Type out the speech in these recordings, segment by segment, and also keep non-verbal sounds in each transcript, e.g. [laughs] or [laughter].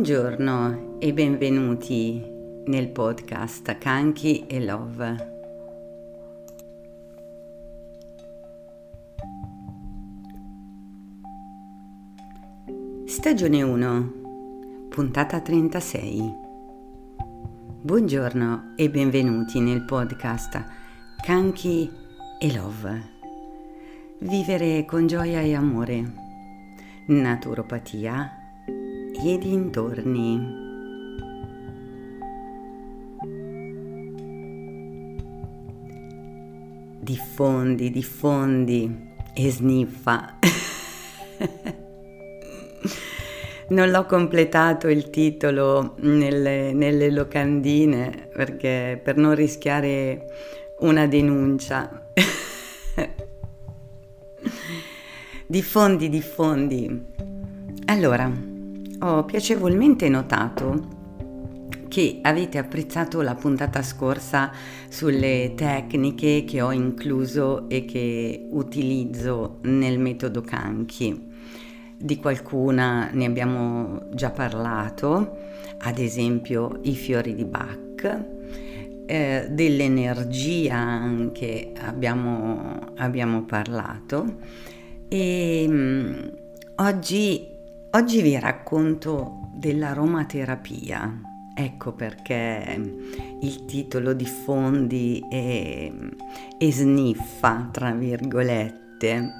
Buongiorno e benvenuti nel podcast Kanki e Love. Stagione 1, puntata 36. Buongiorno e benvenuti nel podcast Kanki e Love. Vivere con gioia e amore. Naturopatia e dintorni. Diffondi, diffondi e sniffa. [laughs] non l'ho completato il titolo nelle, nelle, locandine perché per non rischiare una denuncia. [laughs] diffondi, diffondi. Allora, ho piacevolmente notato che avete apprezzato la puntata scorsa sulle tecniche che ho incluso e che utilizzo nel metodo Kanki. Di qualcuna ne abbiamo già parlato, ad esempio i fiori di Bach, eh, dell'energia anche abbiamo, abbiamo parlato e mh, mm, oggi Oggi vi racconto dell'aromaterapia. Ecco perché il titolo diffondi e, e sniffa, tra virgolette.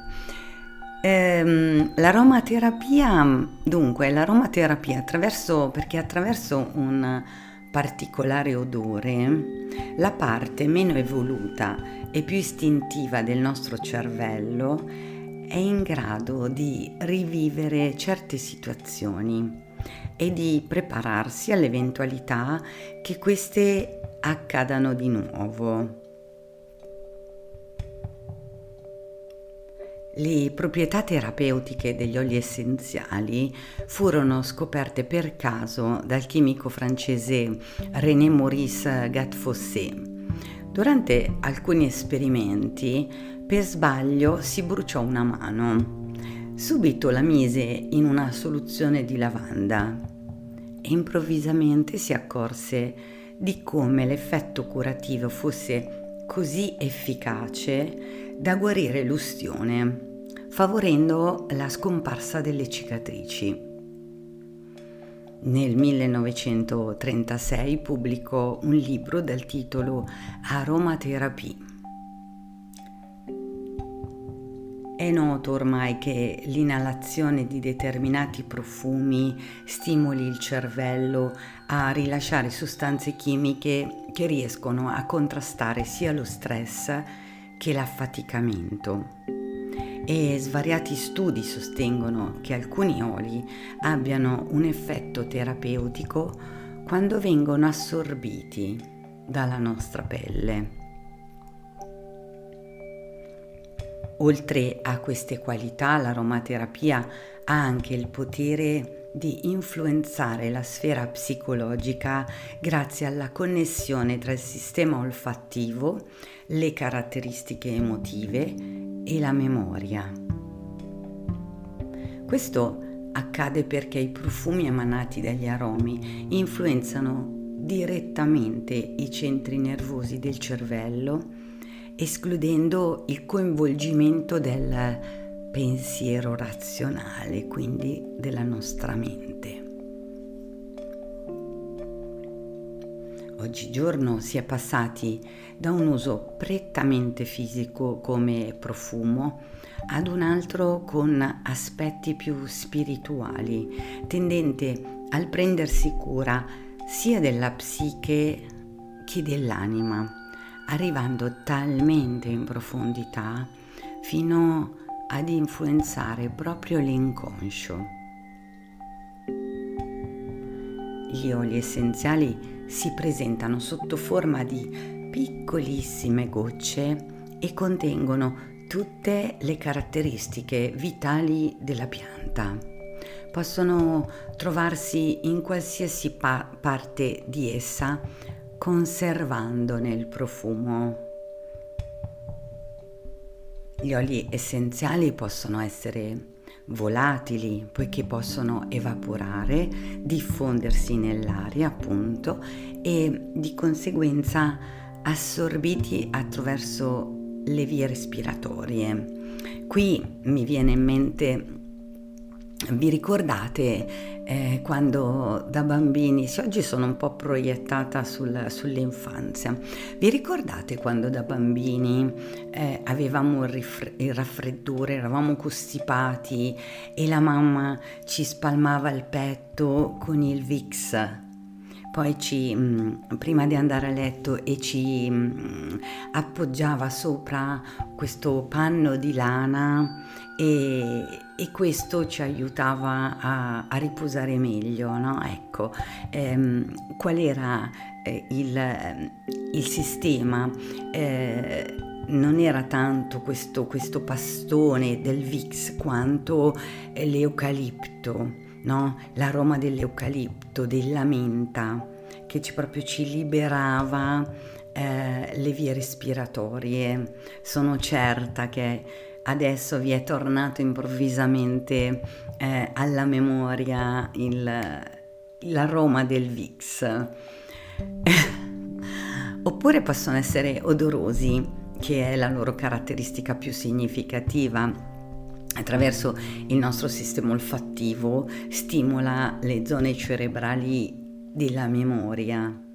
Ehm, l'aromaterapia, dunque, l'aromaterapia attraverso, perché attraverso un particolare odore, la parte meno evoluta e più istintiva del nostro cervello è in grado di rivivere certe situazioni e di prepararsi all'eventualità che queste accadano di nuovo. Le proprietà terapeutiche degli oli essenziali furono scoperte per caso dal chimico francese René Maurice Gattefossé. Durante alcuni esperimenti per sbaglio si bruciò una mano. Subito la mise in una soluzione di lavanda e improvvisamente si accorse di come l'effetto curativo fosse così efficace da guarire l'ustione, favorendo la scomparsa delle cicatrici. Nel 1936 pubblicò un libro dal titolo Aromaterapia È noto ormai che l'inalazione di determinati profumi stimoli il cervello a rilasciare sostanze chimiche che riescono a contrastare sia lo stress che l'affaticamento. E svariati studi sostengono che alcuni oli abbiano un effetto terapeutico quando vengono assorbiti dalla nostra pelle. Oltre a queste qualità, l'aromaterapia ha anche il potere di influenzare la sfera psicologica grazie alla connessione tra il sistema olfattivo, le caratteristiche emotive e la memoria. Questo accade perché i profumi emanati dagli aromi influenzano direttamente i centri nervosi del cervello escludendo il coinvolgimento del pensiero razionale, quindi della nostra mente. Oggigiorno si è passati da un uso prettamente fisico come profumo ad un altro con aspetti più spirituali, tendente al prendersi cura sia della psiche che dell'anima arrivando talmente in profondità fino ad influenzare proprio l'inconscio. Gli oli essenziali si presentano sotto forma di piccolissime gocce e contengono tutte le caratteristiche vitali della pianta. Possono trovarsi in qualsiasi pa- parte di essa conservandone il profumo. Gli oli essenziali possono essere volatili poiché possono evaporare, diffondersi nell'aria appunto e di conseguenza assorbiti attraverso le vie respiratorie. Qui mi viene in mente, vi ricordate eh, quando da bambini, se oggi sono un po' proiettata sul, sull'infanzia, vi ricordate quando da bambini eh, avevamo il, rifre- il raffreddore, eravamo costipati e la mamma ci spalmava il petto con il Vicks? Poi ci, mm, prima di andare a letto e ci mm, appoggiava sopra questo panno di lana e, e questo ci aiutava a, a riposare meglio, no? Ecco, ehm, qual era eh, il, il, sistema? Eh, non era tanto questo, questo pastone del Vix quanto l'eucalipto no? l'aroma dell'eucalipto, della menta, che ci proprio ci liberava eh, le vie respiratorie. Sono certa che adesso vi è tornato improvvisamente eh, alla memoria il, l'aroma del Vix. [laughs] Oppure possono essere odorosi, che è la loro caratteristica più significativa attraverso il nostro sistema olfattivo stimola le zone cerebrali della memoria.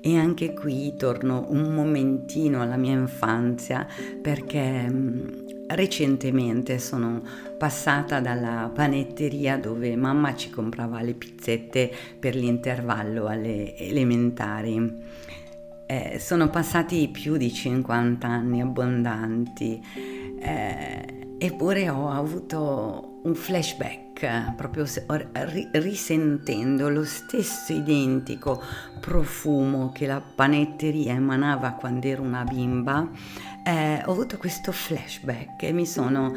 E anche qui torno un momentino alla mia infanzia perché mm, recentemente sono passata dalla panetteria dove mamma ci comprava le pizzette per l'intervallo alle elementari. Eh, sono passati più di 50 anni abbondanti. Eh, Eppure ho avuto un flashback, proprio risentendo lo stesso identico profumo che la panetteria emanava quando ero una bimba, eh, ho avuto questo flashback e mi sono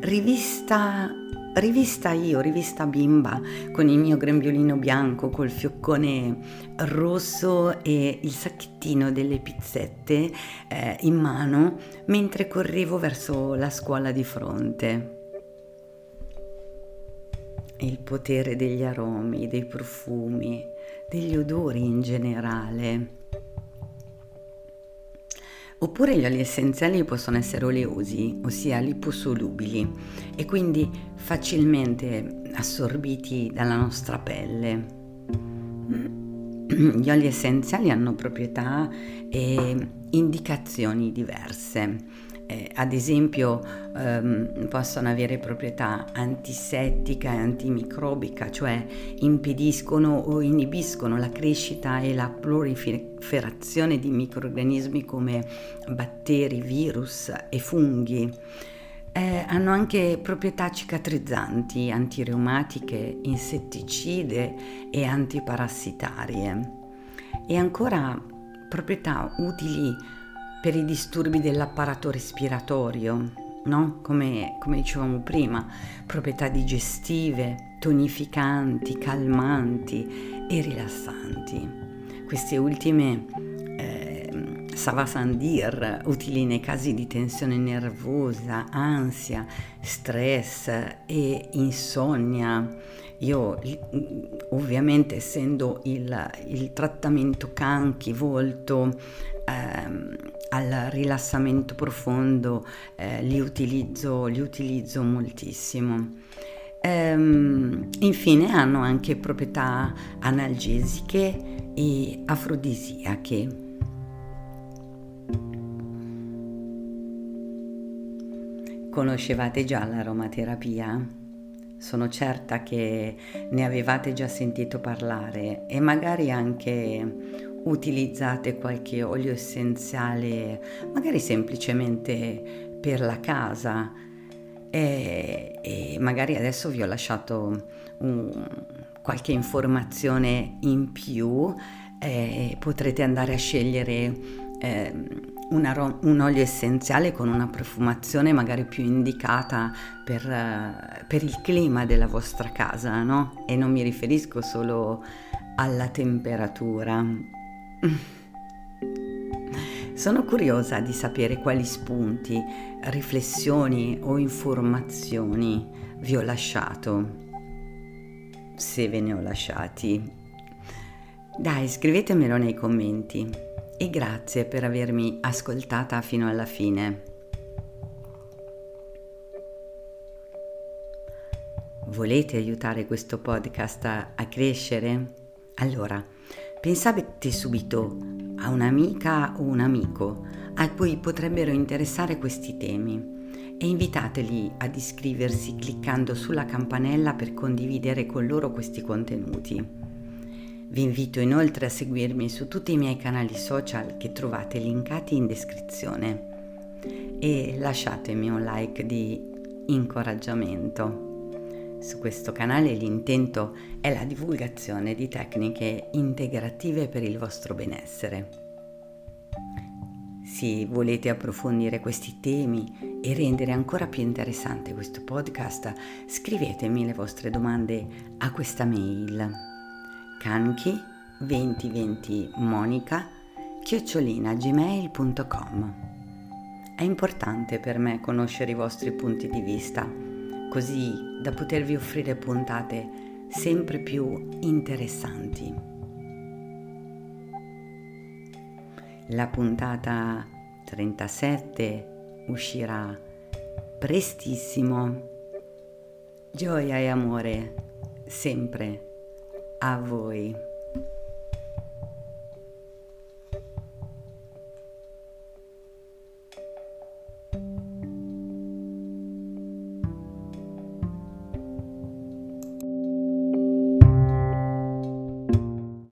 rivista rivista io, rivista bimba, con il mio grembiolino bianco, col fioccone rosso e il sacchettino delle pizzette eh, in mano, mentre correvo verso la scuola di fronte. Il potere degli aromi, dei profumi, degli odori in generale Oppure gli oli essenziali possono essere oleosi, ossia liposolubili, e quindi facilmente assorbiti dalla nostra pelle. [clears throat] Gli oli essenziali hanno proprietà e indicazioni diverse eh, ad esempio ehm, possono avere proprietà antisettica e antimicrobica, cioè impediscono o inibiscono la crescita e la proliferazione di microrganismi come batteri, virus e funghi. Eh, hanno anche proprietà cicatrizzanti, antireumatiche, insetticide e antiparassitarie. E ancora proprietà utili per i disturbi dell'apparato respiratorio, no? come, come dicevamo prima, proprietà digestive, tonificanti, calmanti e rilassanti. Queste ultime eh, Savasandir, utili nei casi di tensione nervosa, ansia, stress e insonnia. Io ovviamente essendo il, il trattamento canchi volto ehm, al rilassamento profondo eh, li, utilizzo, li utilizzo moltissimo. Ehm, infine hanno anche proprietà analgesiche e afrodisiache. Conoscevate già l'aromaterapia? Sono certa che ne avevate già sentito parlare e magari anche utilizzate qualche olio essenziale, magari semplicemente per la casa. E, e magari adesso vi ho lasciato un, qualche informazione in più, eh, potrete andare a scegliere eh, un, un, olio essenziale con una profumazione magari più indicata per, uh, per il clima della vostra casa, no? E non mi riferisco solo alla temperatura. [laughs] Sono curiosa di sapere quali spunti, riflessioni o informazioni vi ho lasciato, se ve ne ho lasciati. Dai, scrivetemelo nei commenti e grazie per avermi ascoltata fino alla fine. Volete aiutare questo podcast a, a crescere? Allora, pensate subito a un'amica o un amico a cui potrebbero interessare questi temi e invitateli ad iscriversi cliccando sulla campanella per condividere con loro questi contenuti. Vi invito inoltre a seguirmi su tutti i miei canali social che trovate linkati in descrizione e lasciatemi un like di incoraggiamento. Su questo canale l'intento è la divulgazione di tecniche integrative per il vostro benessere. Se volete approfondire questi temi e rendere ancora più interessante questo podcast, scrivetemi le vostre domande a questa mail canchi 2020 monica chiocciolina gmail.com È importante per me conoscere i vostri punti di vista così da potervi offrire puntate sempre più interessanti. La puntata 37 uscirà prestissimo. Gioia e amore sempre a voi.